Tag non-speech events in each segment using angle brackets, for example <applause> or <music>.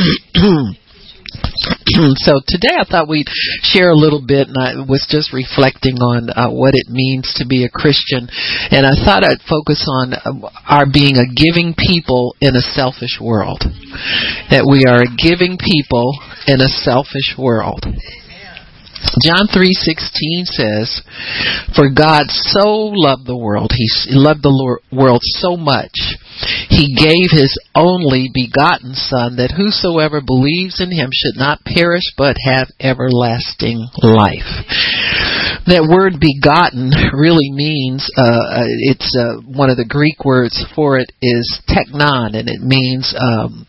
<clears throat> so today I thought we'd share a little bit, and I was just reflecting on uh, what it means to be a Christian, and I thought I'd focus on uh, our being a giving people in a selfish world. That we are a giving people in a selfish world. John 3:16 says, "For God so loved the world, he loved the world so much he gave his only begotten Son, that whosoever believes in him should not perish, but have everlasting life. That word begotten really means, uh, uh, it's uh, one of the Greek words for it is teknon, and it means um,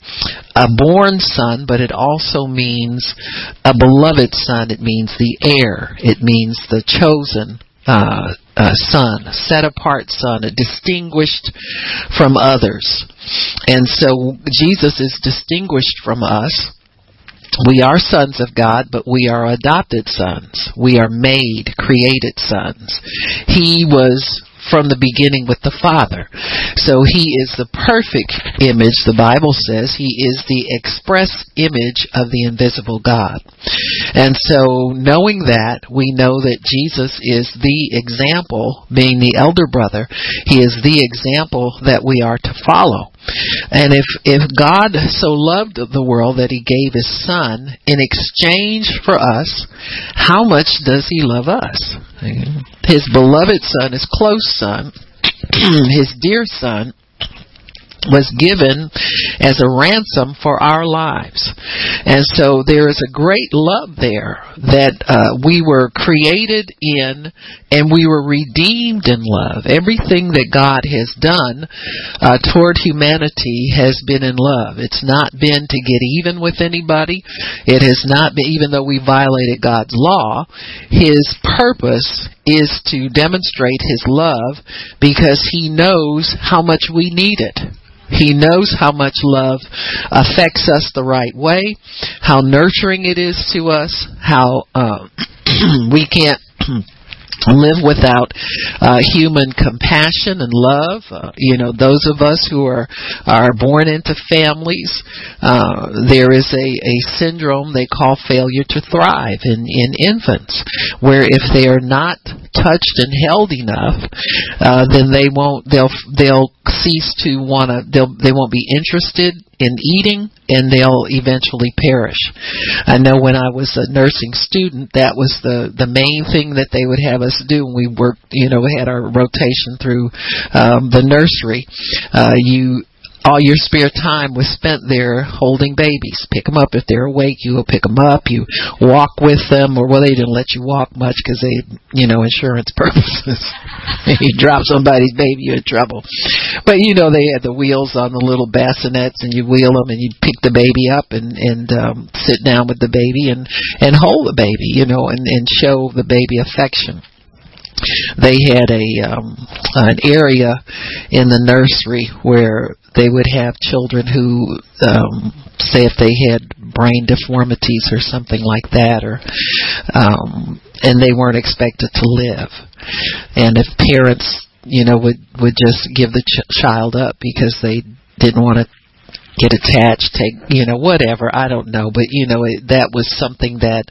a born son, but it also means a beloved son. It means the heir. It means the chosen uh, uh, son, set apart son, a distinguished from others. And so Jesus is distinguished from us. We are sons of God, but we are adopted sons. We are made, created sons. He was from the beginning with the Father. So he is the perfect image, the Bible says. He is the express image of the invisible God. And so knowing that, we know that Jesus is the example, being the elder brother, he is the example that we are to follow. And if, if God so loved the world that he gave his son in exchange for us, how much does he love us? His beloved son, his close son, <clears throat> his dear son, was given as a ransom for our lives. And so there is a great love there that uh, we were created in and we were redeemed in love. Everything that God has done uh, toward humanity has been in love. It's not been to get even with anybody. It has not been, even though we violated God's law, His purpose is to demonstrate His love because He knows how much we need it. He knows how much love affects us the right way, how nurturing it is to us, how uh, <clears throat> we can't <clears throat> live without uh, human compassion and love. Uh, you know, those of us who are are born into families, uh, there is a, a syndrome they call failure to thrive in in infants, where if they are not touched and held enough, uh, then they won't they'll they'll cease to want to they'll they won't be interested in eating and they'll eventually perish. I know when I was a nursing student, that was the the main thing that they would have us do. When we worked, you know, had our rotation through um, the nursery. Uh, you all your spare time was spent there holding babies. Pick them up if they're awake. You will pick them up. You walk with them, or well, they didn't let you walk much because they, you know, insurance <laughs> purposes. If you drop somebody's baby, you're in trouble. But you know, they had the wheels on the little bassinets, and you wheel them, and you pick the baby up and and um, sit down with the baby and and hold the baby, you know, and and show the baby affection. They had a um, an area in the nursery where they would have children who um, say if they had brain deformities or something like that or um, and they weren't expected to live. And if parents you know would would just give the ch- child up because they didn't want to get attached, take, you know, whatever. I don't know, but you know, it, that was something that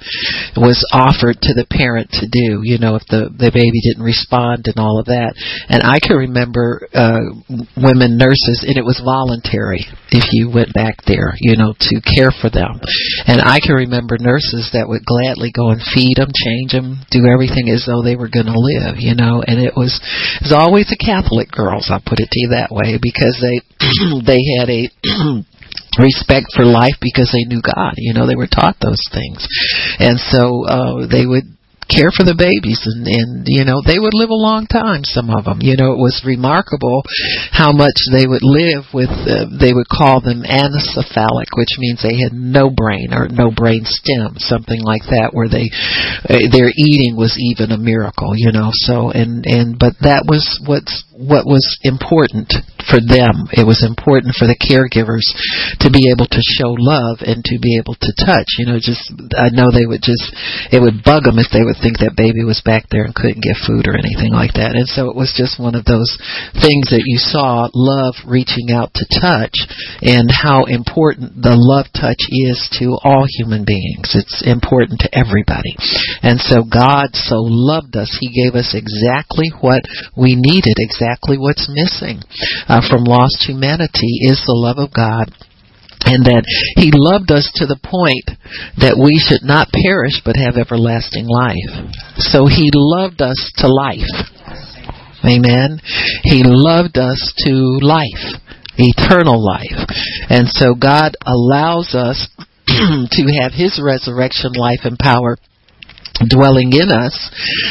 was offered to the parent to do. You know, if the the baby didn't respond and all of that. And I can remember uh, women nurses, and it was voluntary if you went back there, you know, to care for them. And I can remember nurses that would gladly go and feed them, change them, do everything as though they were going to live. You know, and it was it was always the Catholic girls. I'll put it to you that way because they <clears throat> they had a <clears throat> respect for life because they knew God. You know, they were taught those things. And so uh they would care for the babies and and you know they would live a long time some of them you know it was remarkable how much they would live with uh, they would call them anencephalic which means they had no brain or no brain stem something like that where they uh, their eating was even a miracle you know so and and but that was what's what was important for them. It was important for the caregivers to be able to show love and to be able to touch. You know, just I know they would just it would bug them if they would think that baby was back there and couldn't get food or anything like that. And so it was just one of those things that you saw love reaching out to touch and how important the love touch is to all human beings. It's important to everybody. And so God so loved us, He gave us exactly what we needed, exactly what's missing uh, from lost humanity is the love of God and that he loved us to the point that we should not perish but have everlasting life. So he loved us to life. Amen. He loved us to life, eternal life. And so God allows us <clears throat> to have his resurrection life and power dwelling in us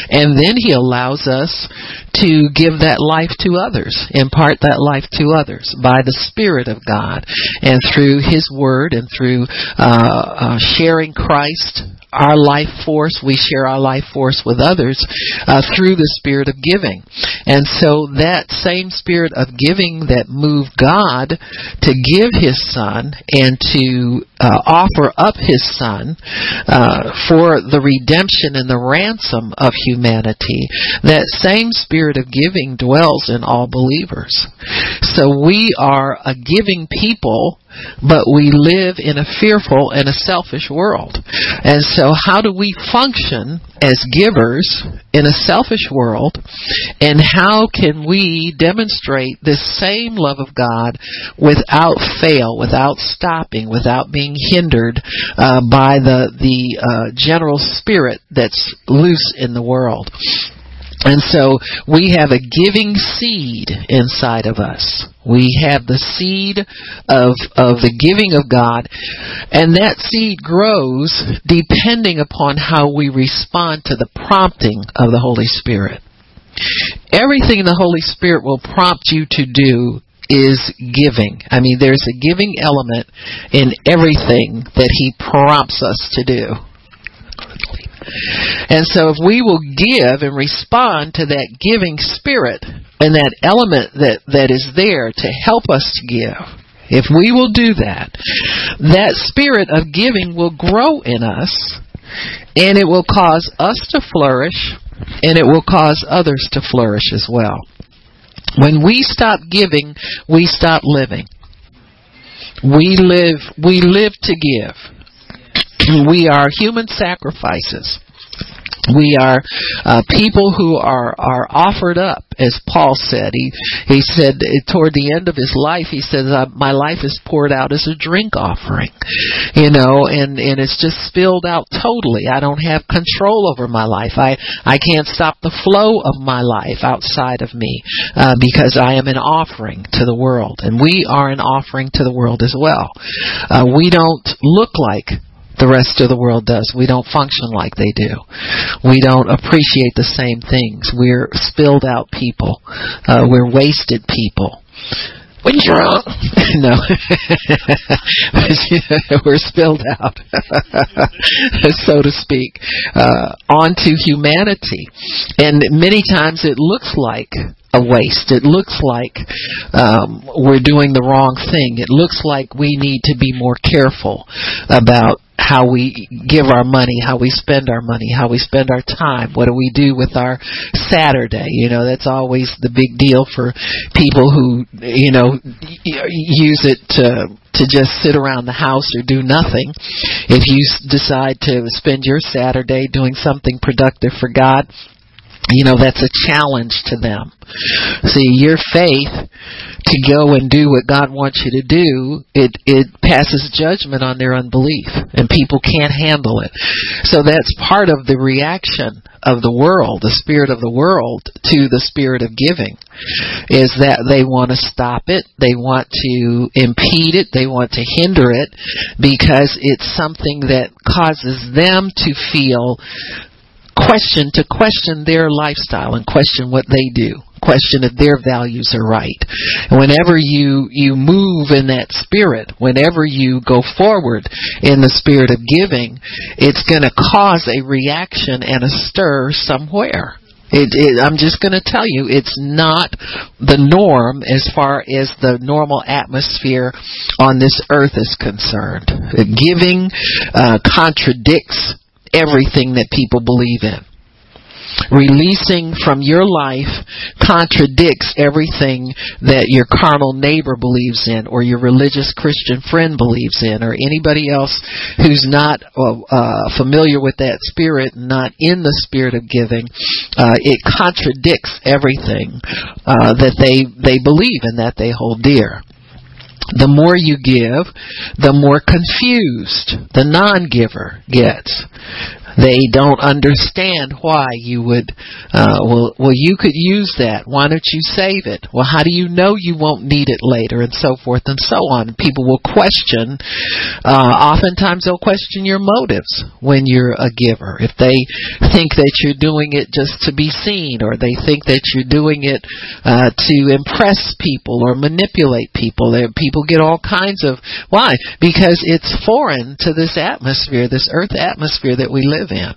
and then he allows us to give that life to others impart that life to others by the spirit of god and through his word and through uh, uh, sharing christ our life force, we share our life force with others uh, through the spirit of giving. And so that same spirit of giving that moved God to give his son and to uh, offer up his son uh, for the redemption and the ransom of humanity, that same spirit of giving dwells in all believers. So we are a giving people but we live in a fearful and a selfish world. And so, how do we function as givers in a selfish world? And how can we demonstrate this same love of God without fail, without stopping, without being hindered uh, by the the uh, general spirit that's loose in the world? And so we have a giving seed inside of us. We have the seed of, of the giving of God, and that seed grows depending upon how we respond to the prompting of the Holy Spirit. Everything the Holy Spirit will prompt you to do is giving. I mean, there's a giving element in everything that He prompts us to do. And so if we will give and respond to that giving spirit and that element that, that is there to help us to give, if we will do that, that spirit of giving will grow in us and it will cause us to flourish and it will cause others to flourish as well. When we stop giving, we stop living. We live we live to give. We are human sacrifices. We are uh, people who are are offered up, as Paul said. He he said toward the end of his life, he says, uh, "My life is poured out as a drink offering," you know, and and it's just spilled out totally. I don't have control over my life. I I can't stop the flow of my life outside of me uh, because I am an offering to the world, and we are an offering to the world as well. Uh, we don't look like the rest of the world does. We don't function like they do. We don't appreciate the same things. We're spilled out people. Uh, we're wasted people. When you're wrong, <laughs> no, <laughs> we're spilled out, <laughs> so to speak, uh, onto humanity, and many times it looks like a waste. It looks like um, we're doing the wrong thing. It looks like we need to be more careful about how we give our money, how we spend our money, how we spend our time. What do we do with our Saturday? You know, that's always the big deal for people who, you know, use it to to just sit around the house or do nothing. If you decide to spend your Saturday doing something productive for God, you know that's a challenge to them. See your faith to go and do what god wants you to do it it passes judgment on their unbelief and people can't handle it. So that's part of the reaction of the world the spirit of the world to the spirit of giving is that they want to stop it they want to impede it they want to hinder it because it's something that causes them to feel question to question their lifestyle and question what they do question if their values are right whenever you you move in that spirit whenever you go forward in the spirit of giving it's going to cause a reaction and a stir somewhere It, it, I'm just going to tell you, it's not the norm as far as the normal atmosphere on this earth is concerned. Giving uh, contradicts everything that people believe in releasing from your life contradicts everything that your carnal neighbor believes in or your religious Christian friend believes in or anybody else who's not uh, uh, familiar with that spirit, not in the spirit of giving. Uh, it contradicts everything uh, that they, they believe and that they hold dear the more you give, the more confused the non-giver gets they don't understand why you would uh well well you could use that. Why don't you save it? Well how do you know you won't need it later? And so forth and so on. People will question uh oftentimes they'll question your motives when you're a giver. If they think that you're doing it just to be seen or they think that you're doing it uh to impress people or manipulate people people get all kinds of why? Because it's foreign to this atmosphere this earth atmosphere that we live live in.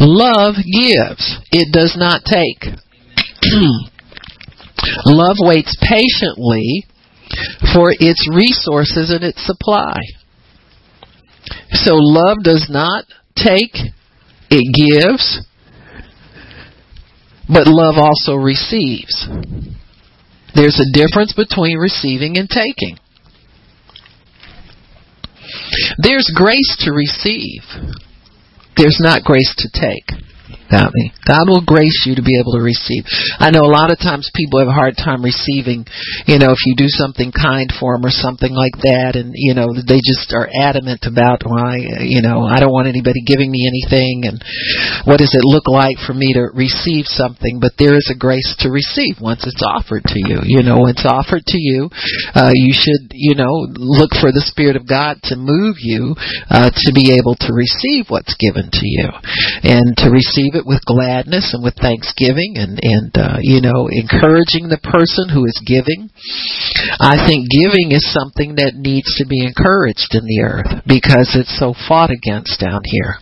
Love gives, it does not take. <clears throat> Love waits patiently for its resources and its supply. So love does not take, it gives, but love also receives. There's a difference between receiving and taking. There's grace to receive there's not grace to take got me. God will grace you to be able to receive. I know a lot of times people have a hard time receiving, you know, if you do something kind for them or something like that, and, you know, they just are adamant about, why, you know, I don't want anybody giving me anything, and what does it look like for me to receive something? But there is a grace to receive once it's offered to you. You know, when it's offered to you, uh, you should, you know, look for the Spirit of God to move you, uh, to be able to receive what's given to you. And to receive it with gladness and with thanksgiving and and uh, you know encouraging the person who is giving. I think giving is something that needs to be encouraged in the earth because it's so fought against down here.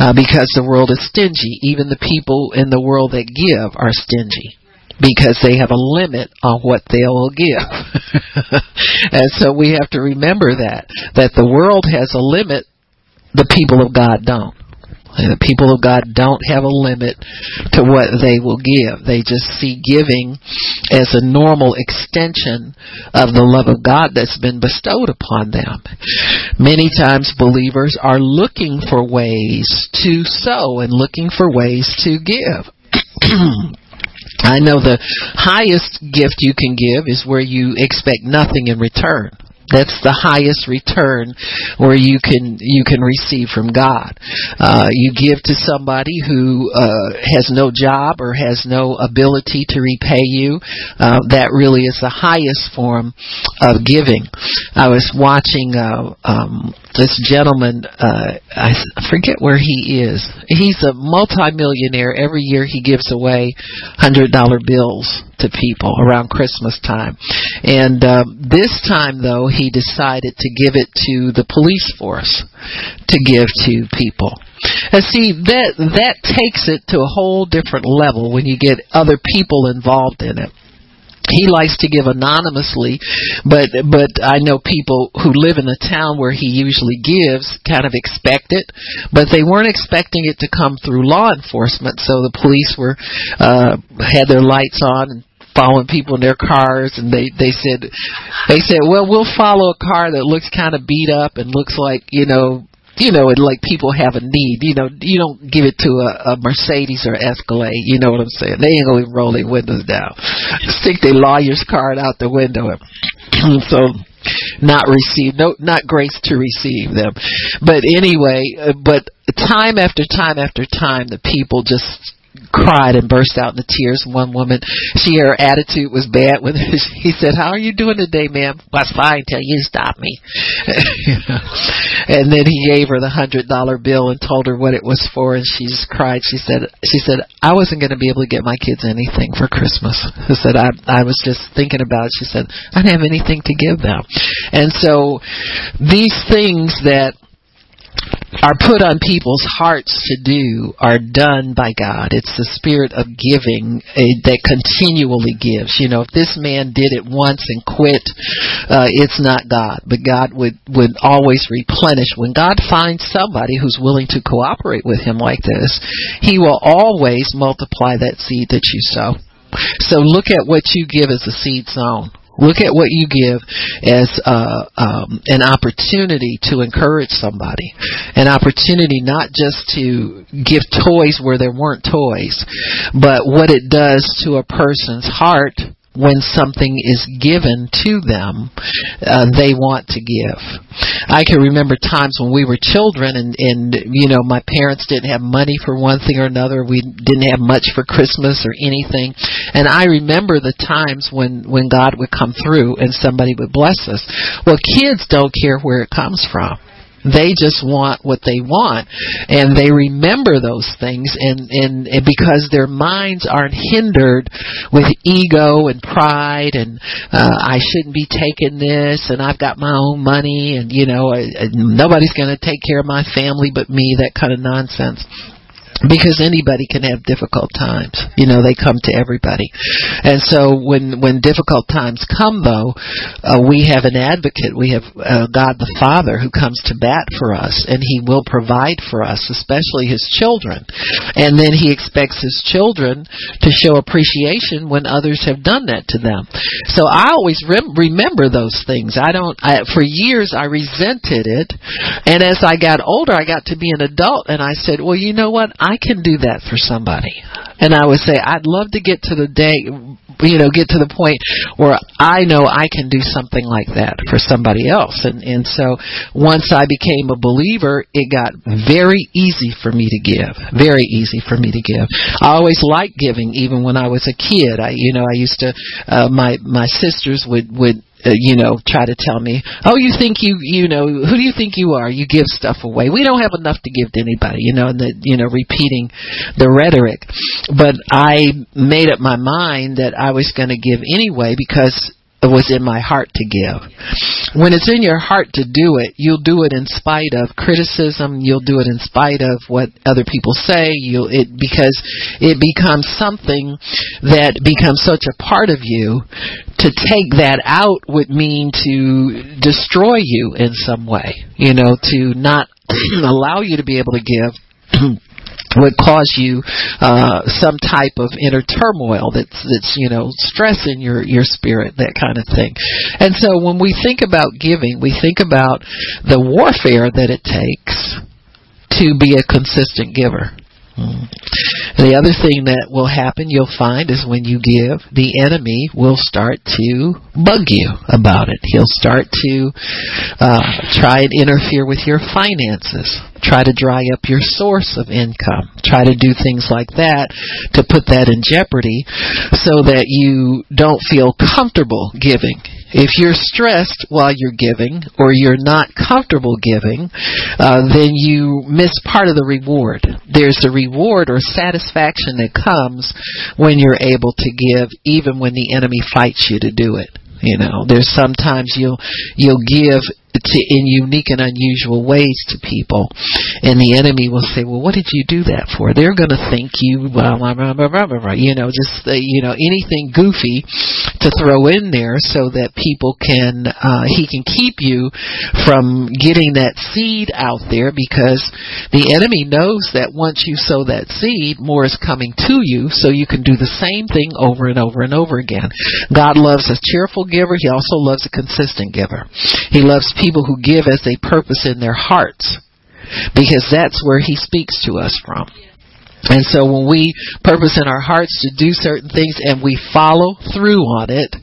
Uh, because the world is stingy, even the people in the world that give are stingy because they have a limit on what they will give. <laughs> and so we have to remember that that the world has a limit the people of God don't. The people of God don't have a limit to what they will give. They just see giving as a normal extension of the love of God that's been bestowed upon them. Many times believers are looking for ways to sow and looking for ways to give. <clears throat> I know the highest gift you can give is where you expect nothing in return. That's the highest return where you can you can receive from God. Uh, you give to somebody who uh, has no job or has no ability to repay you. Uh, that really is the highest form of giving. I was watching uh, um, this gentleman. Uh, I forget where he is. He's a multimillionaire. Every year he gives away hundred dollar bills to people around Christmas time. And um, this time, though, he decided to give it to the police force to give to people. And see that that takes it to a whole different level when you get other people involved in it he likes to give anonymously but but I know people who live in the town where he usually gives kind of expect it but they weren't expecting it to come through law enforcement so the police were uh had their lights on and following people in their cars and they they said they said well we'll follow a car that looks kind of beat up and looks like you know you know, it like people have a need. You know, you don't give it to a, a Mercedes or Escalade. You know what I'm saying? They ain't gonna roll their windows down, <laughs> stick their lawyer's card out the window. <clears throat> And so, not receive, no, not grace to receive them. But anyway, uh, but time after time after time, the people just cried and burst out into tears. One woman, she her attitude was bad when <laughs> he said, "How are you doing today, ma'am?" "Was fine till you stop me." <laughs> and then he gave her the hundred dollar bill and told her what it was for, and she just cried. She said, "She said I wasn't going to be able to get my kids anything for Christmas." <laughs> She said, "I I was just thinking about." It. She said, "I didn't have anything to give them," and so these things that are put on people's hearts to do are done by God. It's the spirit of giving uh, that continually gives. You know, if this man did it once and quit, uh, it's not God, but God would would always replenish. When God finds somebody who's willing to cooperate with Him like this, He will always multiply that seed that you sow. So look at what you give as a seed sown. Look at what you give as uh, um, an opportunity to encourage somebody, an opportunity not just to give toys where there weren't toys, but what it does to a person's heart when something is given to them, uh, they want to give. I can remember times when we were children and, and, you know, my parents didn't have money for one thing or another. We didn't have much for Christmas or anything. And I remember the times when, when God would come through and somebody would bless us. Well, kids don't care where it comes from. They just want what they want, and they remember those things, and, and, and because their minds aren't hindered with ego and pride, and uh, I shouldn't be taking this, and I've got my own money, and you know, uh, nobody's going to take care of my family but me, that kind of nonsense because anybody can have difficult times. You know, they come to everybody. And so when when difficult times come though, uh, we have an advocate. We have uh, God the Father who comes to bat for us and he will provide for us, especially his children. And then he expects his children to show appreciation when others have done that to them. So I always rem- remember those things. I don't I, for years I resented it and as I got older I got to be an adult and I said, "Well, you know what? I I can do that for somebody. And I would say, I'd love to get to the day, you know, get to the point where I know I can do something like that for somebody else. And, and so once I became a believer, it got very easy for me to give. Very easy for me to give. I always liked giving even when I was a kid. I, you know, I used to, uh, my, my sisters would, would, uh, you know, try to tell me, oh, you think you, you know, who do you think you are? You give stuff away. We don't have enough to give to anybody, you know, and the, you know, repeating the rhetoric. But I made up my mind that I was going to give anyway because was in my heart to give. When it's in your heart to do it, you'll do it in spite of criticism. You'll do it in spite of what other people say. You'll it because it becomes something that becomes such a part of you. To take that out would mean to destroy you in some way. You know, to not <clears throat> allow you to be able to give. <clears throat> would cause you uh, some type of inner turmoil that's that's you know stress in your your spirit that kind of thing and so when we think about giving we think about the warfare that it takes to be a consistent giver. The other thing that will happen, you'll find, is when you give, the enemy will start to bug you about it. He'll start to uh, try and interfere with your finances, try to dry up your source of income, try to do things like that to put that in jeopardy so that you don't feel comfortable giving if you're stressed while you're giving or you're not comfortable giving, uh, then you miss part of the reward. There's the reward or satisfaction that comes when you're able to give even when the enemy fights you to do it. You know, there's sometimes you'll you'll give in unique and unusual ways to people. And the enemy will say, well, what did you do that for? They're going to think you, blah, blah, blah, blah, blah, blah, you know, just, uh, you know, anything goofy to throw in there so that people can, uh, he can keep you from getting that seed out there because the enemy knows that once you sow that seed, more is coming to you so you can do the same thing over and over and over again. God loves a cheerful giver. He also loves a consistent giver. He loves people who give as they purpose in their hearts because that's where he speaks to us from. And so when we purpose in our hearts to do certain things and we follow through on it,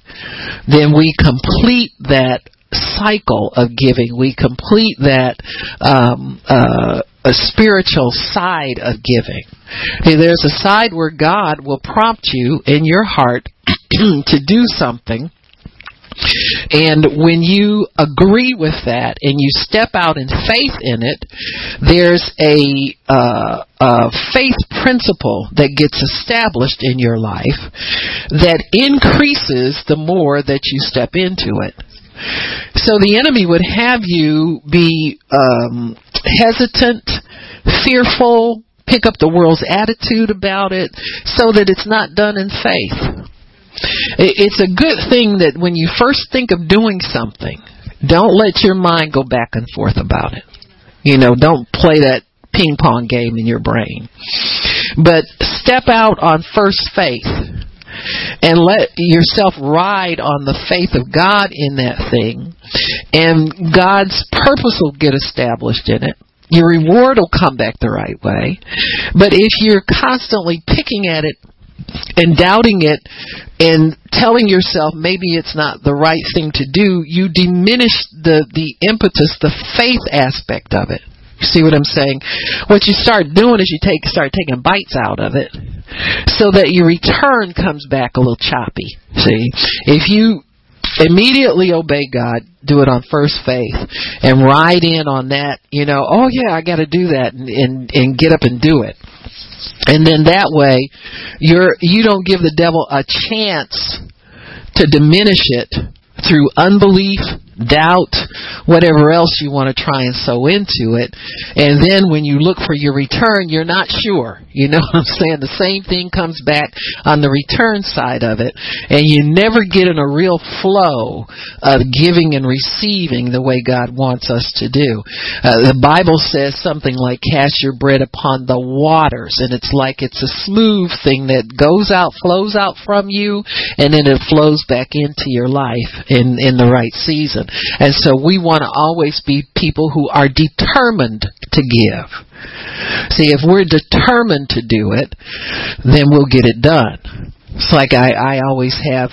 then we complete that cycle of giving. We complete that um, uh, a spiritual side of giving. There's a side where God will prompt you in your heart <clears throat> to do something and when you agree with that and you step out in faith in it, there's a, uh, a faith principle that gets established in your life that increases the more that you step into it. So the enemy would have you be um, hesitant, fearful, pick up the world's attitude about it, so that it's not done in faith. It's a good thing that when you first think of doing something, don't let your mind go back and forth about it. You know, don't play that ping pong game in your brain. But step out on first faith and let yourself ride on the faith of God in that thing, and God's purpose will get established in it. Your reward will come back the right way. But if you're constantly picking at it and doubting it and telling yourself maybe it's not the right thing to do, you diminish the, the impetus, the faith aspect of it. See what I'm saying? What you start doing is you take start taking bites out of it so that your return comes back a little choppy. See? If you immediately obey God, do it on first faith, and ride in on that, you know, oh yeah, I got to do that, and, and and get up and do it. And then that way, you're you don't give the devil a chance to diminish it through unbelief, doubt, whatever else you want to try and sow into it. And then when you look for your return, you're not sure. You know what I'm saying? The same thing comes back on the return side of it. And you never get in a real flow of giving and receiving the way God wants us to do. Uh, the Bible says something like cast your bread upon the waters. And it's like it's a smooth thing that goes out, flows out from you, and then it flows back into your life in, in the right season. And so we want to always be people who are determined to give. See, if we're determined to do it, then we'll get it done. It's like I, I always have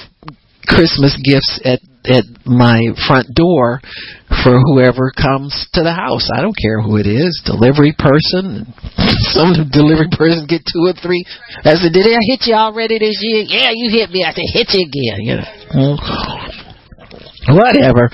Christmas gifts at at my front door for whoever comes to the house. I don't care who it is, delivery person. <laughs> Some delivery person get two or three. I said, "Did I hit you already this year?" Yeah, you hit me. I said, "Hit you again." You know whatever.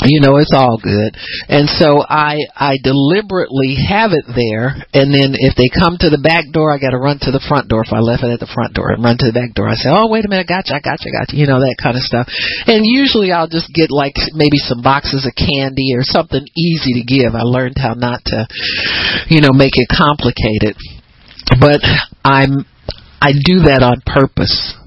You know it's all good. And so i i deliberately have it there and then if they come to the back door i got to run to the front door. If i left it at the front door and run to the back door. I say oh wait a minute. Gotcha i gotcha gotcha. You know that kind of stuff. And usually i'll just get like maybe some boxes of candy or something easy to give. I learned how not to you know make it complicated. But i'm i do that on purpose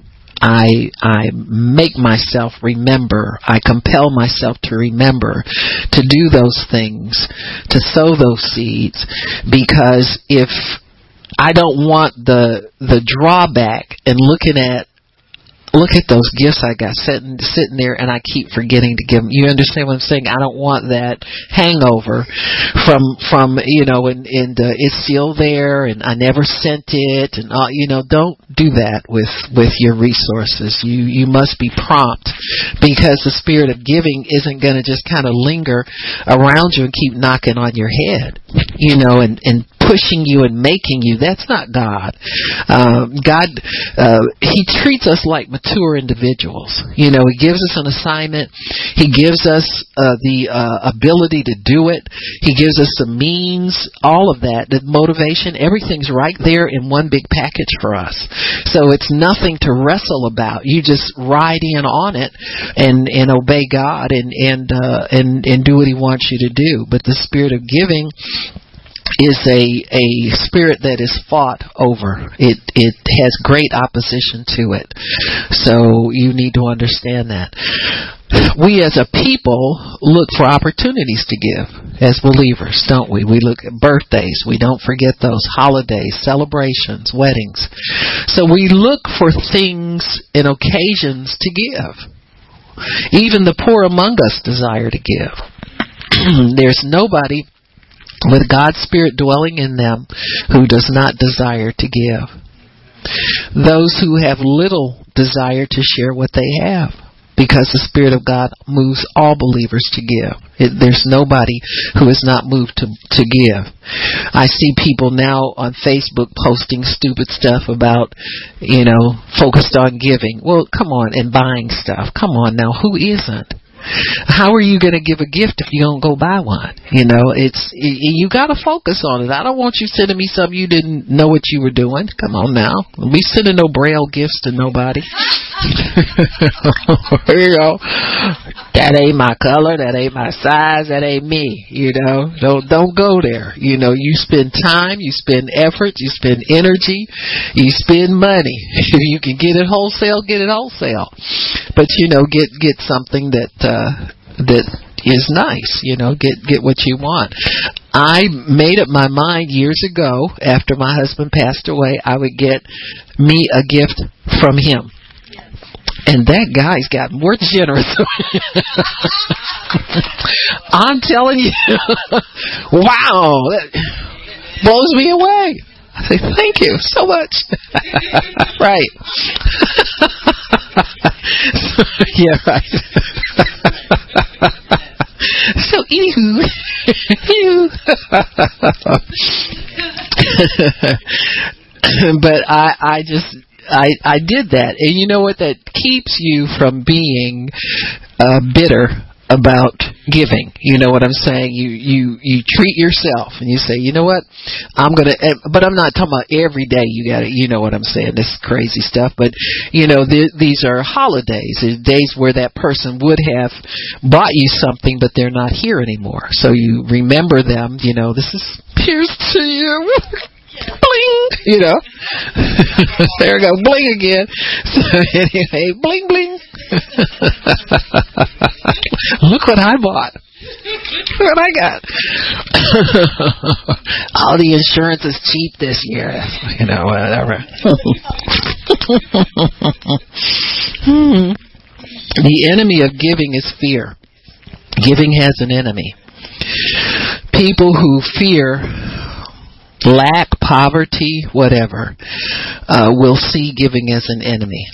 I I make myself remember. I compel myself to remember to do those things, to sow those seeds because if I don't want the the drawback and looking at look at those gifts I got sitting sitting there, and I keep forgetting to give them. You understand what I'm saying? I don't want that hangover from from you know, and and uh, it's still there, and I never sent it, and uh, you know, don't do that with with your resources. You you must be prompt because the spirit of giving isn't going to just kind of linger around you and keep knocking on your head, you know, and and pushing you and making you. That's not God. Uh, God, uh, He treats us like mature individuals. You know, He gives us an assignment. He gives us uh, the uh, ability to do it. He gives us the means, all of that, the motivation. Everything's right there in one big package for us. So it's nothing to wrestle about. You just ride in on it and and obey God and and uh, and and do what He wants you to do. But the spirit of giving is a a spirit that is fought over. It it has great opposition to it. So you need to understand that. We as a people look for opportunities to give as believers, don't we? We look at birthdays, we don't forget those holidays, celebrations, weddings. So we look for things and occasions to give. Even the poor among us desire to give. <clears throat> There's nobody with God's Spirit dwelling in them who does not desire to give. Those who have little desire to share what they have because the Spirit of God moves all believers to give. It, there's nobody who is not moved to, to give. I see people now on Facebook posting stupid stuff about, you know, focused on giving. Well, come on, and buying stuff. Come on now, who isn't? How are you going to give a gift if you don't go buy one? You know, it's you got to focus on it. I don't want you sending me something you didn't know what you were doing. Come on now, we sending no braille gifts to nobody. <laughs> you know, that ain't my color, that ain't my size, that ain't me. You know, don't don't go there. You know, you spend time, you spend effort, you spend energy, you spend money. If <laughs> you can get it wholesale, get it wholesale. But you know, get get something that uh, that is nice. You know, get get what you want. I made up my mind years ago after my husband passed away, I would get me a gift from him. And that guy's got more generous. <laughs> I'm telling you, <laughs> wow, that blows me away. I say, thank you so much. <laughs> right. yeah, right. so, anywho, but I, I just, I, I did that, and you know what? That keeps you from being uh, bitter about giving. You know what I'm saying? You you you treat yourself and you say, you know what? I'm gonna. Eh, but I'm not talking about every day. You got to. You know what I'm saying? This crazy stuff. But you know, th- these are holidays. They're days where that person would have bought you something, but they're not here anymore. So you remember them. You know, this is here's to you. <laughs> bling, you know. there we go, bling again. <laughs> So anyway, bling bling. <laughs> Look what I bought. Look what I got. <laughs> All the insurance is cheap this year. You know, whatever. hmm. The enemy of giving is fear. Giving has an enemy. People who fear lack, poverty, whatever, uh, will see giving as an enemy.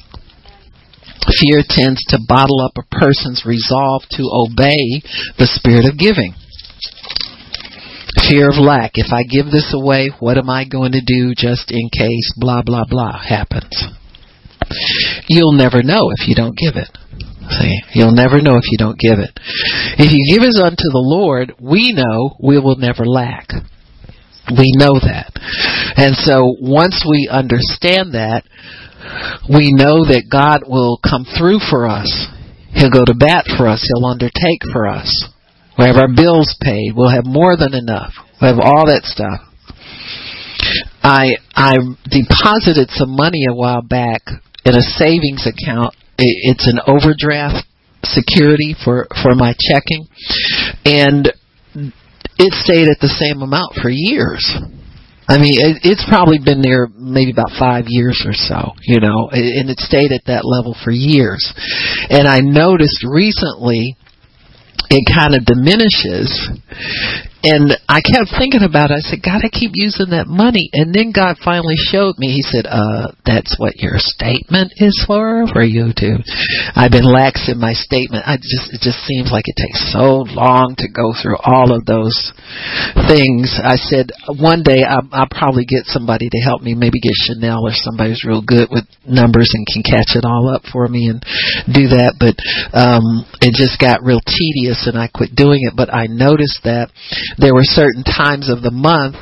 Fear tends to bottle up a person's resolve to obey the spirit of giving. Fear of lack. If I give this away, what am I going to do just in case blah, blah, blah happens? You'll never know if you don't give it. See, you'll never know if you don't give it. If you give it unto the Lord, we know we will never lack. We know that. And so once we understand that, we know that God will come through for us. He'll go to bat for us. He'll undertake for us. We'll have our bills paid. We'll have more than enough. We'll have all that stuff. I I deposited some money a while back in a savings account. It's an overdraft security for for my checking, and it stayed at the same amount for years. I mean, it, it's probably been there maybe about five years or so, you know, and it stayed at that level for years. And I noticed recently it kind of diminishes and I kept thinking about it. I said, God, I keep using that money. And then God finally showed me. He said, uh, that's what your statement is for, for you to. I've been lax in my statement. I just, it just seems like it takes so long to go through all of those things. I said, one day I'll, I'll probably get somebody to help me, maybe get Chanel or somebody who's real good with numbers and can catch it all up for me and do that. But, um, it just got real tedious and I quit doing it. But I noticed that there were certain times of the month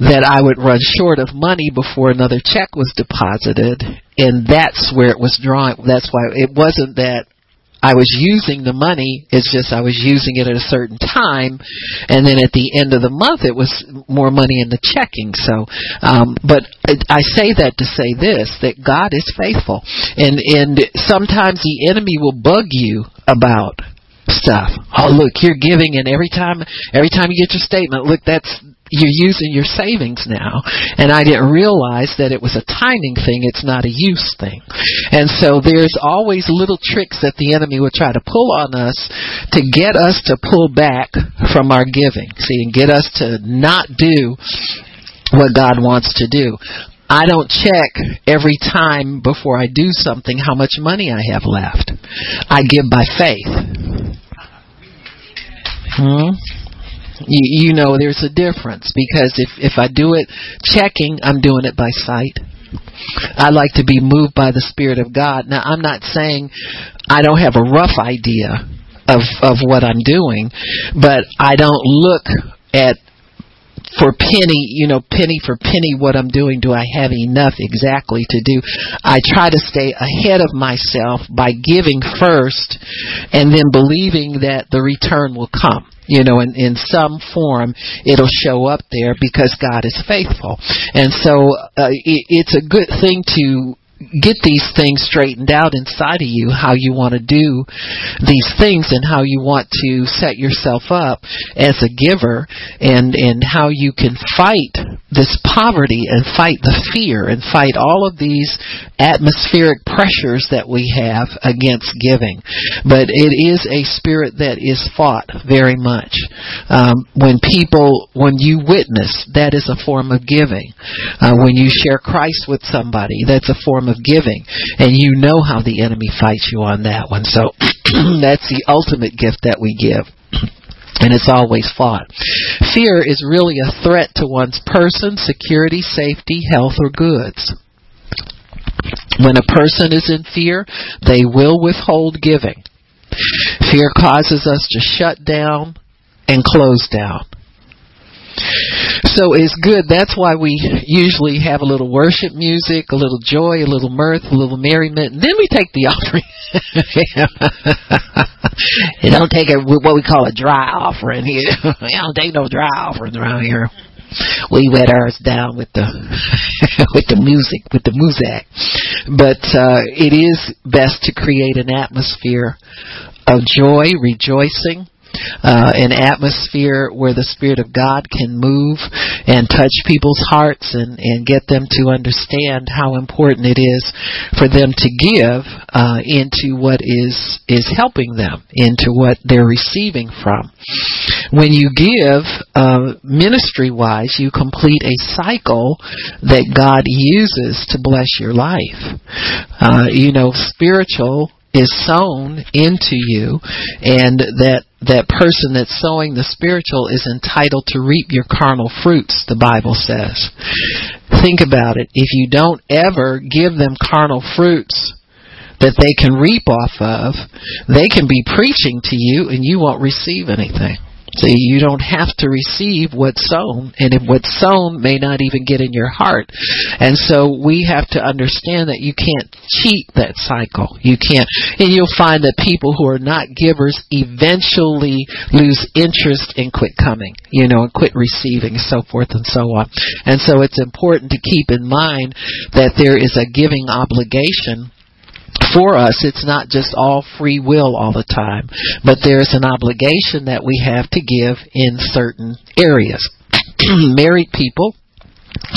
that I would run short of money before another check was deposited, and that's where it was drawing. That's why it wasn't that I was using the money. It's just I was using it at a certain time, and then at the end of the month, it was more money in the checking. So, um, but I say that to say this: that God is faithful, and and sometimes the enemy will bug you about stuff. Oh, look, you're giving, and every time, every time you get your statement, look, that's you're using your savings now. And I didn't realize that it was a timing thing. It's not a use thing. And so there's always little tricks that the enemy will try to pull on us to get us to pull back from our giving. See, and get us to not do what God wants to do. I don't check every time before I do something how much money I have left. I give by faith. Hmm? You, you know there's a difference because if if I do it checking, I'm doing it by sight. I like to be moved by the Spirit of God. Now I'm not saying I don't have a rough idea of of what I'm doing, but I don't look at for penny, you know, penny for penny what I'm doing, do I have enough exactly to do? I try to stay ahead of myself by giving first and then believing that the return will come you know, in, in some form, it'll show up there because God is faithful. And so uh, it, it's a good thing to get these things straightened out inside of you how you want to do these things and how you want to set yourself up as a giver and and how you can fight this poverty and fight the fear and fight all of these atmospheric pressures that we have against giving. But it is a spirit that is fought very much. Um, when people when you witness that is a form of giving. Uh, when you share Christ with somebody that's a form of giving. And you know how the enemy fights you on that one. So <clears throat> that's the ultimate gift that we give. <clears throat> And it's always fought. Fear is really a threat to one's person, security, safety, health, or goods. When a person is in fear, they will withhold giving. Fear causes us to shut down and close down. So it's good. That's why we usually have a little worship music, a little joy, a little mirth, a little merriment, and then we take the <laughs> offering. <laughs> you don't take a, what we call a dry offering here. <laughs> you don't take no dry offerings around here. We wet ours down with the with the music, with the music. But uh, it is best to create an atmosphere of joy, rejoicing, uh, an atmosphere where the Spirit of God can move and touch people's hearts and, and get them to understand how important it is for them to give uh, into what is is helping them, into what they're receiving from. When you give uh, ministry wise, you complete a cycle that God uses to bless your life. Uh, you know, spiritual is sown into you and that that person that's sowing the spiritual is entitled to reap your carnal fruits the bible says. Think about it. If you don't ever give them carnal fruits that they can reap off of they can be preaching to you and you won't receive anything See, you don't have to receive what's sown, and what's sown may not even get in your heart. And so we have to understand that you can't cheat that cycle. You can't, and you'll find that people who are not givers eventually lose interest and quit coming, you know, and quit receiving, so forth and so on. And so it's important to keep in mind that there is a giving obligation for us, it's not just all free will all the time, but there's an obligation that we have to give in certain areas. <clears throat> Married people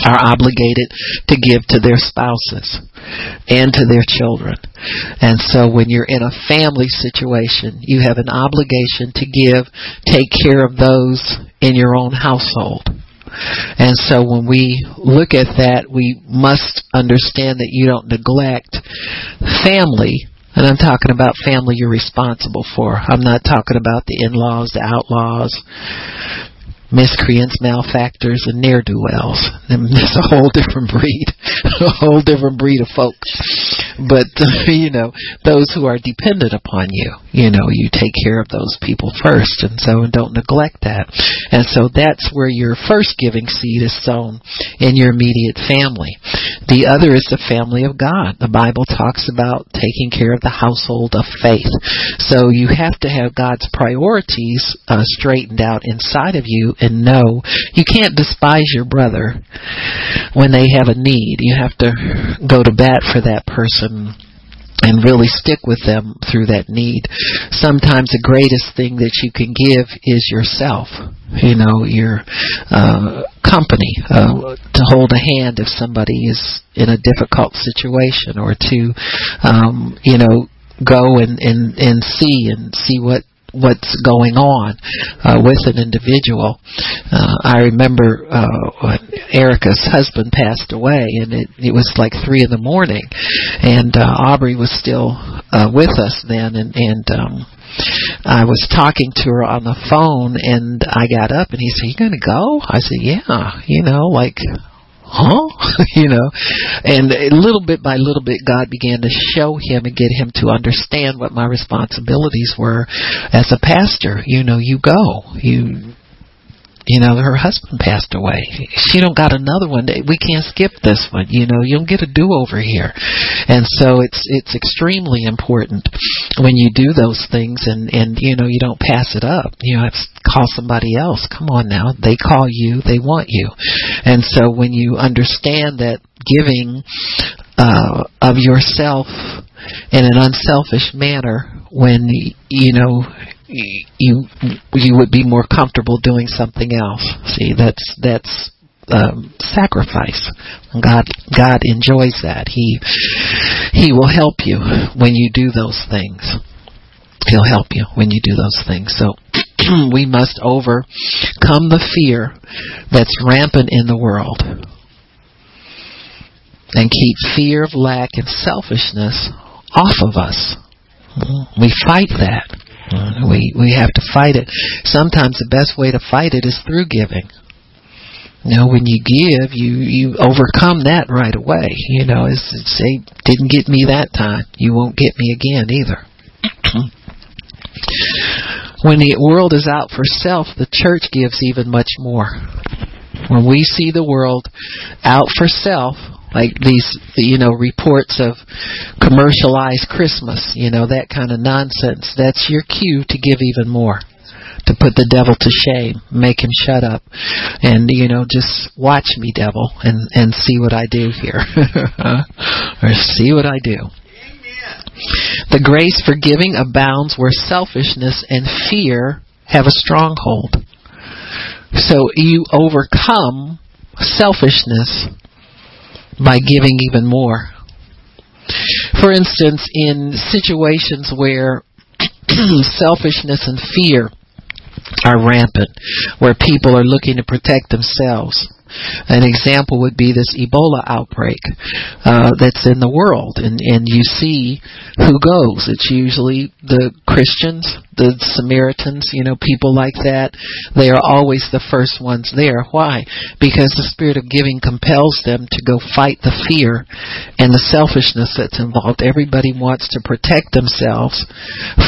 are obligated to give to their spouses and to their children. And so when you're in a family situation, you have an obligation to give, take care of those in your own household. And so when we look at that, we must understand that you don't neglect family. And I'm talking about family you're responsible for. I'm not talking about the in-laws, the outlaws, miscreants, malefactors, and ne'er do wells. It's a whole different breed, <laughs> a whole different breed of folks. But <laughs> you know, those who are dependent upon you, you know, you take care of those people first, and so don't neglect that. And so that's where your first giving seed is sown in your immediate family. The other is the family of God. The Bible talks about taking care of the household of faith. So you have to have God's priorities uh, straightened out inside of you and know you can't despise your brother when they have a need. You have to go to bat for that person and really stick with them through that need. Sometimes the greatest thing that you can give is yourself. You know, your uh, company uh, to hold a hand if somebody is in a difficult situation, or to, um, you know, go and, and and see and see what what's going on uh, with an individual. Uh, I remember uh, Erica's husband passed away, and it, it was like three in the morning, and uh, Aubrey was still uh, with us then, and and. Um, I was talking to her on the phone and I got up and he said, You gonna go? I said, Yeah, you know, like huh? <laughs> you know, and little bit by little bit, God began to show him and get him to understand what my responsibilities were as a pastor. You know, you go, you You know, her husband passed away. She don't got another one. We can't skip this one. You know, you don't get a do over here. And so it's it's extremely important when you do those things and and you know you don't pass it up. You know, call somebody else. Come on now, they call you, they want you. And so when you understand that giving uh, of yourself in an unselfish manner when you know you you would be more comfortable doing something else. See, that's that's um, sacrifice. God God enjoys that. He He will help you when you do those things. He'll help you when you do those things. So <clears throat> we must overcome the fear that's rampant in the world and keep fear of lack and selfishness off of us. We fight that. Mm-hmm. We we have to fight it. Sometimes the best way to fight it is through giving. You know, when you give, you you overcome that right away. You know, as say, didn't get me that time, you won't get me again either. <clears throat> when the world is out for self, the church gives even much more. When we see the world out for self, like these you know reports of commercialized christmas you know that kind of nonsense. That's your cue to give even more to put the devil to shame make him shut up and you know just watch me devil and and see what i do here. <laughs> Or see what i do. The grace for giving abounds where selfishness and fear have a stronghold. So you overcome selfishness by giving even more. For instance, in situations where <clears throat> selfishness and fear are rampant, where people are looking to protect themselves, an example would be this Ebola outbreak uh, that's in the world, and and you see who goes. It's usually the Christians, the Samaritans, you know, people like that. They are always the first ones there. Why? Because the spirit of giving compels them to go fight the fear and the selfishness that's involved. Everybody wants to protect themselves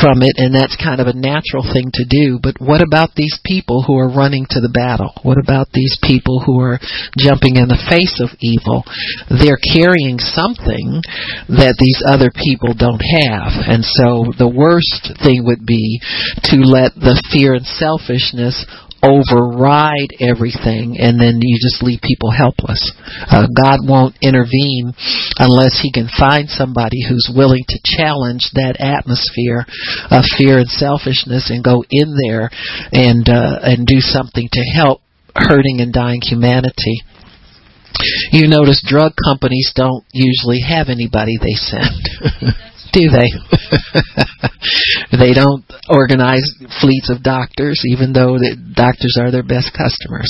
from it, and that's kind of a natural thing to do. But what about these people who are running to the battle? What about these people who are jumping in the face of evil, they're carrying something that these other people don't have. And so the worst thing would be to let the fear and selfishness override everything and then you just leave people helpless. Uh, God won't intervene unless he can find somebody who's willing to challenge that atmosphere of fear and selfishness and go in there and uh, and do something to help hurting and dying humanity. You notice drug companies don't usually have anybody they send. <laughs> Do they? <laughs> they don't organize fleets of doctors, even though the doctors are their best customers.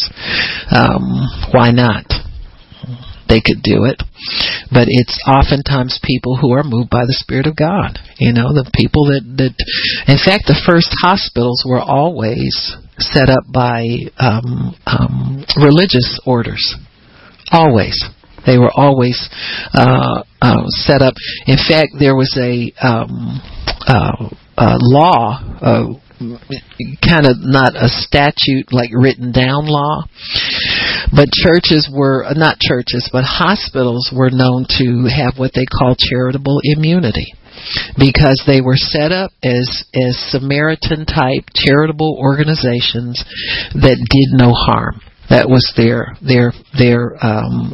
Um, why not? They could do it, but it's oftentimes people who are moved by the Spirit of God. You know, the people that that, in fact, the first hospitals were always set up by um, um, religious orders. Always. They were always uh, uh, set up. In fact, there was a, um, uh, a law, uh, kind of not a statute like written down law, but churches were not churches, but hospitals were known to have what they call charitable immunity because they were set up as as Samaritan type charitable organizations that did no harm. That was their their their um,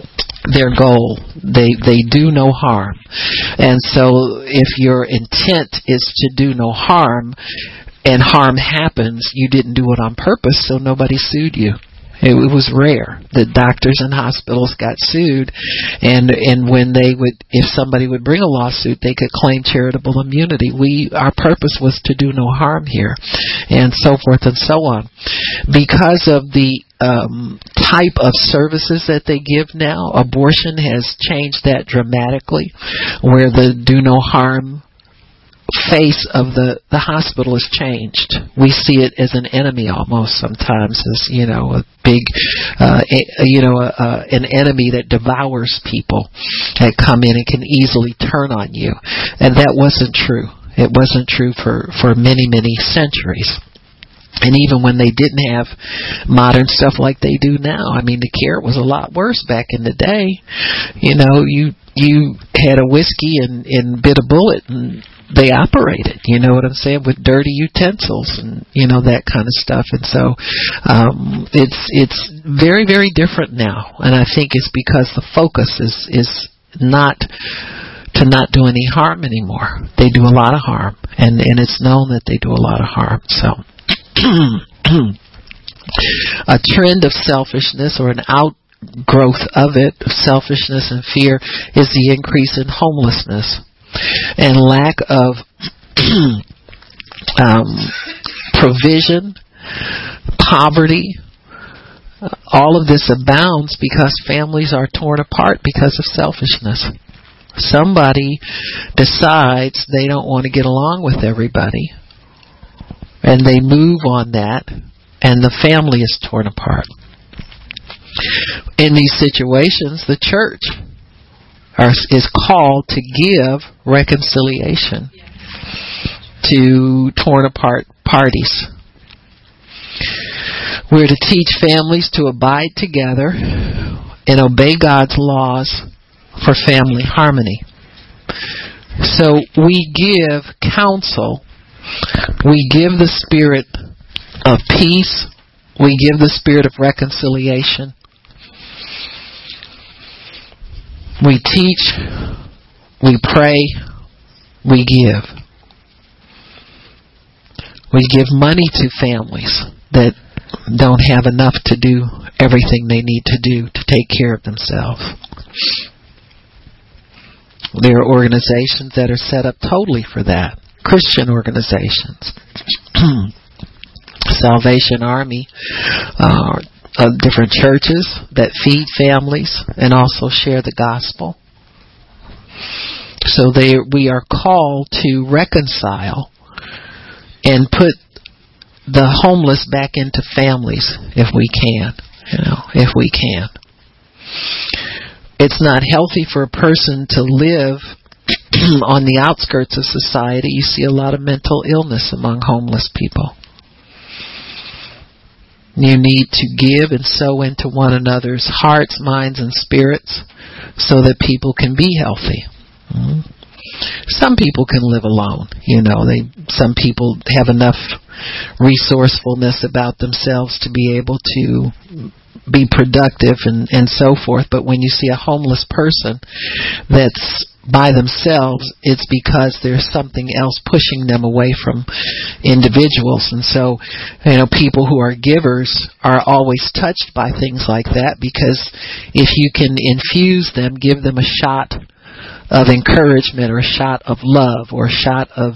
their goal. They they do no harm, and so if your intent is to do no harm, and harm happens, you didn't do it on purpose, so nobody sued you. It was rare that doctors and hospitals got sued, and and when they would, if somebody would bring a lawsuit, they could claim charitable immunity. We our purpose was to do no harm here, and so forth and so on. Because of the um, type of services that they give now, abortion has changed that dramatically, where the do no harm face of the the hospital has changed. We see it as an enemy almost sometimes, as you know, a big, uh, a, you know, a, a, an enemy that devours people that come in and can easily turn on you, and that wasn't true. It wasn't true for for many many centuries. and even when they didn't have modern stuff like they do now i mean the care was a lot worse back in the day you know you you had a whiskey and and bit a bullet and they operated you know what i'm saying with dirty utensils and you know that kind of stuff. And so um it's it's very very different now. And i think it's because the focus is is not to not do any harm anymore. They do a lot of harm and and it's known that they do a lot of harm. So <clears throat> a trend of selfishness or an outgrowth of it, selfishness and fear, is the increase in homelessness and lack of <clears throat> um, provision, poverty. all of this abounds because families are torn apart because of selfishness. Somebody decides they don't want to get along with everybody and they move on that, and the family is torn apart. In these situations, the church are, is called to give reconciliation to torn apart parties. We're to teach families to abide together and obey God's laws for family harmony. So we give counsel we give the spirit of peace. We give the spirit of reconciliation. We teach. We pray. We give. We give money to families that don't have enough to do everything they need to do to take care of themselves. There are organizations that are set up totally for that. Christian organizations. <clears throat> Salvation Army, uh, different churches that feed families and also share the gospel. So they, we are called to reconcile and put the homeless back into families if we can. You know, if we can. It's not healthy for a person to live <clears throat> on the outskirts of society, you see a lot of mental illness among homeless people. You need to give and sow into one another's hearts, minds, and spirits so that people can be healthy. Mm-hmm. Some people can live alone, you know. They some people have enough resourcefulness about themselves to be able to be productive and and so forth. But when you see a homeless person that's by themselves, it's because there's something else pushing them away from individuals. And so, you know, people who are givers are always touched by things like that because if you can infuse them, give them a shot of encouragement or a shot of love or a shot of,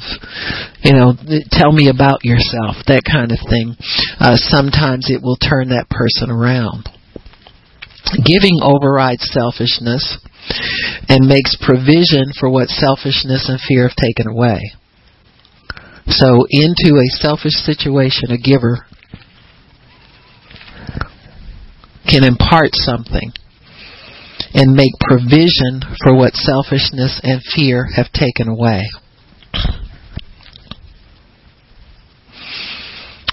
you know, tell me about yourself, that kind of thing, uh, sometimes it will turn that person around. Giving overrides selfishness and makes provision for what selfishness and fear have taken away. So, into a selfish situation, a giver can impart something and make provision for what selfishness and fear have taken away.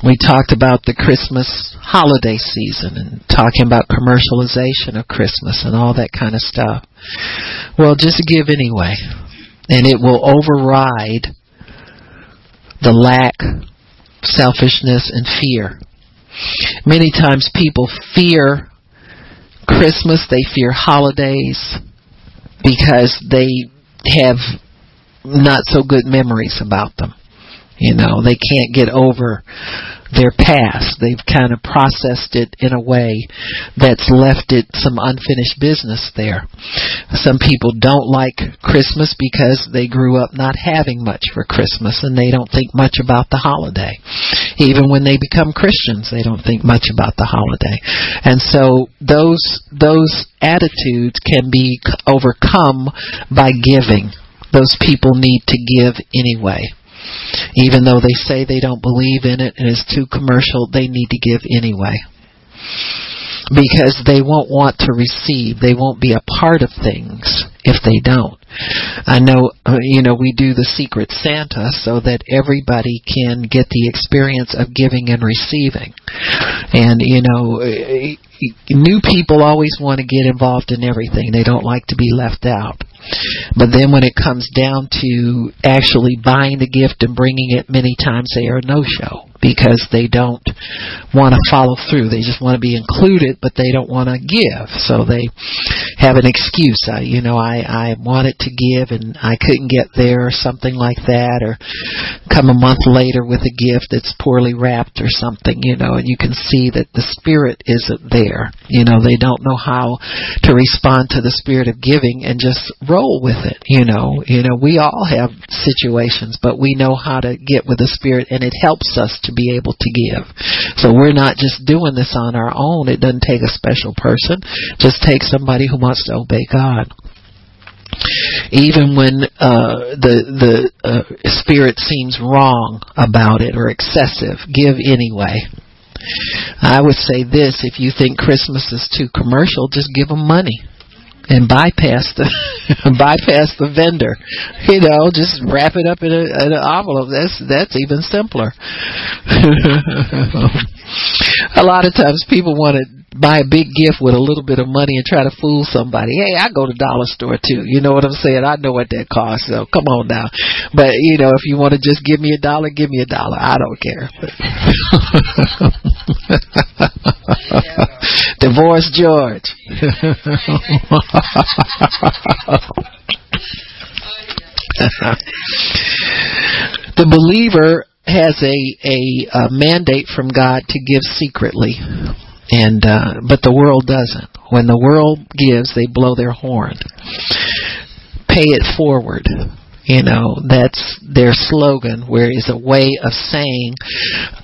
We talked about the Christmas holiday season and talking about commercialization of Christmas and all that kind of stuff. Well, just give anyway, and it will override the lack, selfishness, and fear. Many times people fear Christmas, they fear holidays because they have not so good memories about them. You know, they can't get over their past. They've kind of processed it in a way that's left it some unfinished business there. Some people don't like Christmas because they grew up not having much for Christmas and they don't think much about the holiday. Even when they become Christians, they don't think much about the holiday. And so those those attitudes can be overcome by giving. Those people need to give anyway. Even though they say they don't believe in it and it's too commercial, they need to give anyway. Because they won't want to receive. They won't be a part of things if they don't. I know, uh, you know, we do the secret Santa so that everybody can get the experience of giving and receiving. And, you know, new people always want to get involved in everything. They don't like to be left out. But then when it comes down to actually buying the gift and bringing it, many times they are no show because they don't want to follow through. They just want to be included, but they don't want to give. So they have an excuse. I, you know, I, I wanted to give and I couldn't get there or something like that or come a month later with a gift that's poorly wrapped or something, you know, and you can see that the spirit isn't there. You know, they don't know how to respond to the spirit of giving and just roll with it, you know. You know, we all have situations, but we know how to get with the spirit and it helps us to to be able to give. So we're not just doing this on our own. It doesn't take a special person. Just take somebody who wants to obey God even when uh, the the uh, spirit seems wrong about it or excessive, give anyway. I would say this: if you think Christmas is too commercial, just give them money and bypass the <laughs> bypass the vendor. You know, just wrap it up in, a, in an envelope. That's that's even simpler. <laughs> a lot of times people want to buy a big gift with a little bit of money and try to fool somebody. Hey, I go to dollar store too. You know what I'm saying? I know what that costs. So come on now. But you know, if you want to just give me a dollar, give me a dollar. I don't care. <laughs> Divorce George. <laughs> the believer has a, a, a mandate from God to give secretly and uh, but the world doesn't. When the world gives, they blow their horn. Pay it forward. You know, that's their slogan, where is a way of saying,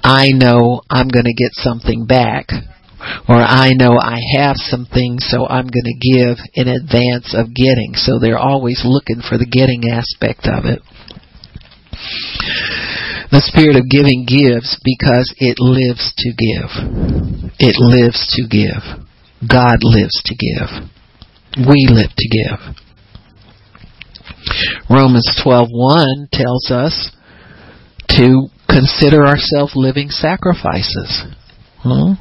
I know I'm going to get something back or I know I have some things, so I'm going to give in advance of getting. So they're always looking for the getting aspect of it. The spirit of giving gives because it lives to give. It lives to give. God lives to give. We live to give. Romans 12:1 tells us to consider ourselves living sacrifices. Hmm?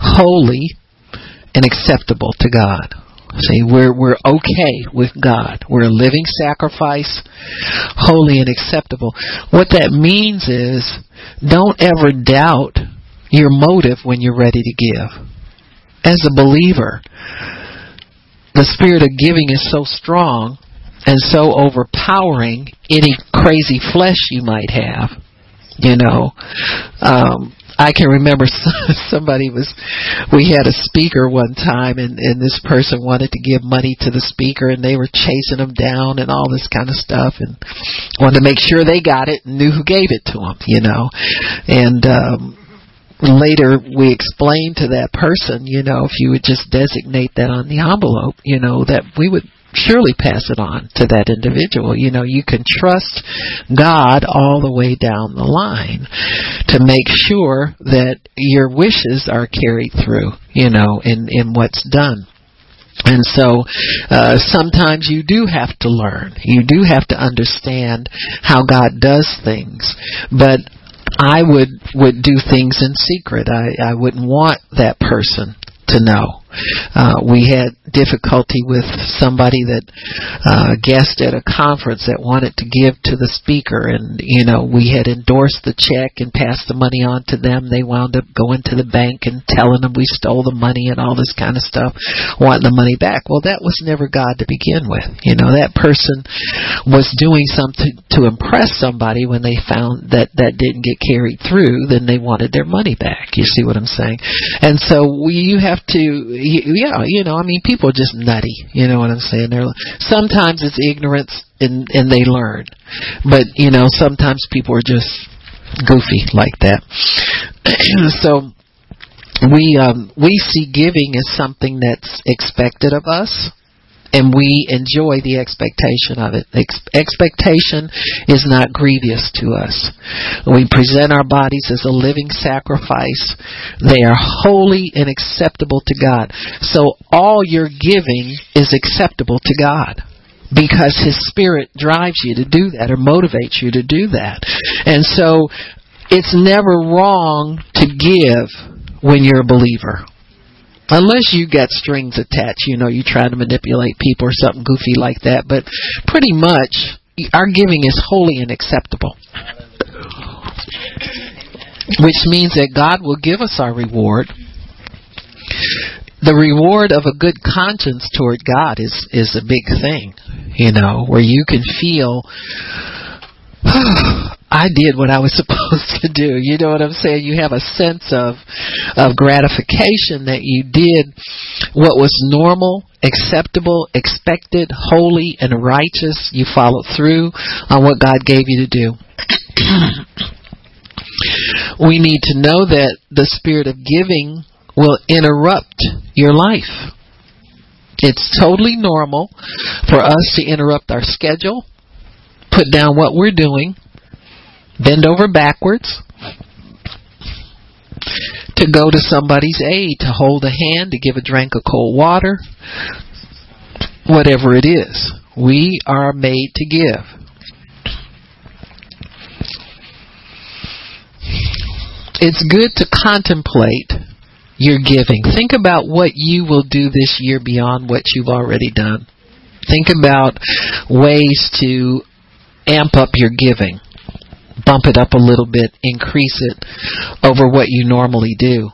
holy and acceptable to God. See, we're we're okay with God. We're a living sacrifice, holy and acceptable. What that means is don't ever doubt your motive when you're ready to give. As a believer, the spirit of giving is so strong and so overpowering any crazy flesh you might have. You know, um, I can remember <laughs> somebody was, we had a speaker one time and, and this person wanted to give money to the speaker and they were chasing him down and all this kind of stuff and wanted to make sure they got it and knew who gave it to them, you know. And, um, later we explained to that person, you know, if you would just designate that on the envelope, you know, that we would surely pass it on to that individual. You know, you can trust God all the way down the line to make sure that your wishes are carried through, you know, in, in what's done. And so uh, sometimes you do have to learn. You do have to understand how God does things. But I would would do things in secret. I, I wouldn't want that person to know. Uh, we had difficulty with somebody that uh, guest at a conference that wanted to give to the speaker, and you know we had endorsed the check and passed the money on to them. They wound up going to the bank and telling them we stole the money and all this kind of stuff, wanting the money back. Well, that was never God to begin with. You know that person was doing something to impress somebody when they found that that didn't get carried through. Then they wanted their money back. You see what I'm saying? And so we, you have to yeah, you know, I mean, people are just nutty. You know what I'm saying? They're sometimes it's ignorance and and they learn, but you know, sometimes people are just goofy like that. <clears throat> so we um, we see giving as something that's expected of us and we enjoy the expectation of it. Ex- expectation is not grievous to us. We present our bodies as a living sacrifice. They are holy and acceptable to God. So all your giving is acceptable to God. because his spirit drives you to do that or motivates you to do that. And so it's never wrong to give when you're a believer. Unless you got strings attached, you know, you try to manipulate people or something goofy like that. But pretty much, our giving is holy and acceptable. Which means that God will give us our reward the reward of a good conscience toward God is is a big thing, you know, where you can feel <sighs> <sighs> I did what I was <laughs> supposed to do. You know what I'm saying? You have a sense of of gratification that you did what was normal, acceptable, expected, holy, and righteous. You followed through on what God gave you to do. <clears throat> we need to know that the spirit of giving will interrupt your life. It's totally normal for us to interrupt our schedule, put down what we're doing, bend over backwards, to go to somebody's aid, to hold a hand, to give a drink of cold water, whatever it is. We are made to give. It's good to contemplate your giving. Think about what you will do this year beyond what you've already done. Think about ways to amp up your giving. Bump it up a little bit, increase it over what you normally do.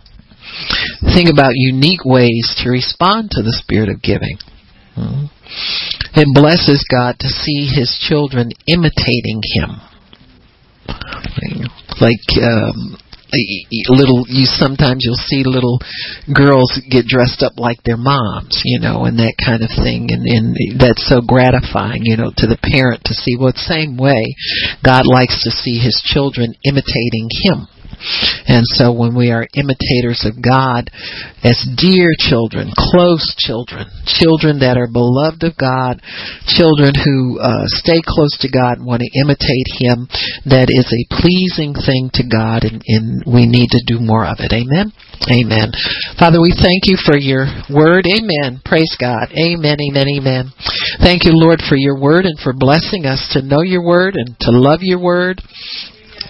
Think about unique ways to respond to the spirit of giving. Hmm. It blesses God to see His children imitating Him. Like um, little you sometimes you'll see little girls get dressed up like their moms you know and that kind of thing. And and that's so gratifying you know to the parent to see well same way. God likes to see his children imitating him and so when we are imitators of God as dear children, close children, children that are beloved of God, children who uh, stay close to God and want to imitate Him, that is a pleasing thing to God and, and we need to do more of it. Amen? Amen. Father, we thank you for your word. Amen. Praise God. Amen, amen, amen. Thank you, Lord, for your word and for blessing us to know your word and to love your word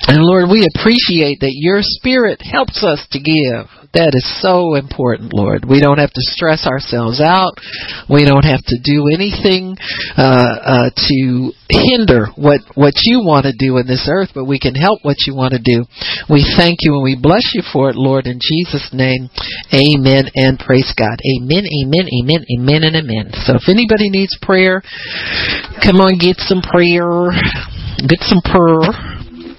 and Lord, we appreciate that your Spirit helps us to give. That is so important, Lord. We don't have to stress ourselves out. We don't have to do anything uh, uh, to hinder what what you want to do in this earth, but we can help what you want to do. We thank you and we bless you for it, Lord, in Jesus' name. Amen and praise God. Amen, amen, amen, amen, and amen. So if anybody needs prayer, come on, get some prayer. Get some prayer.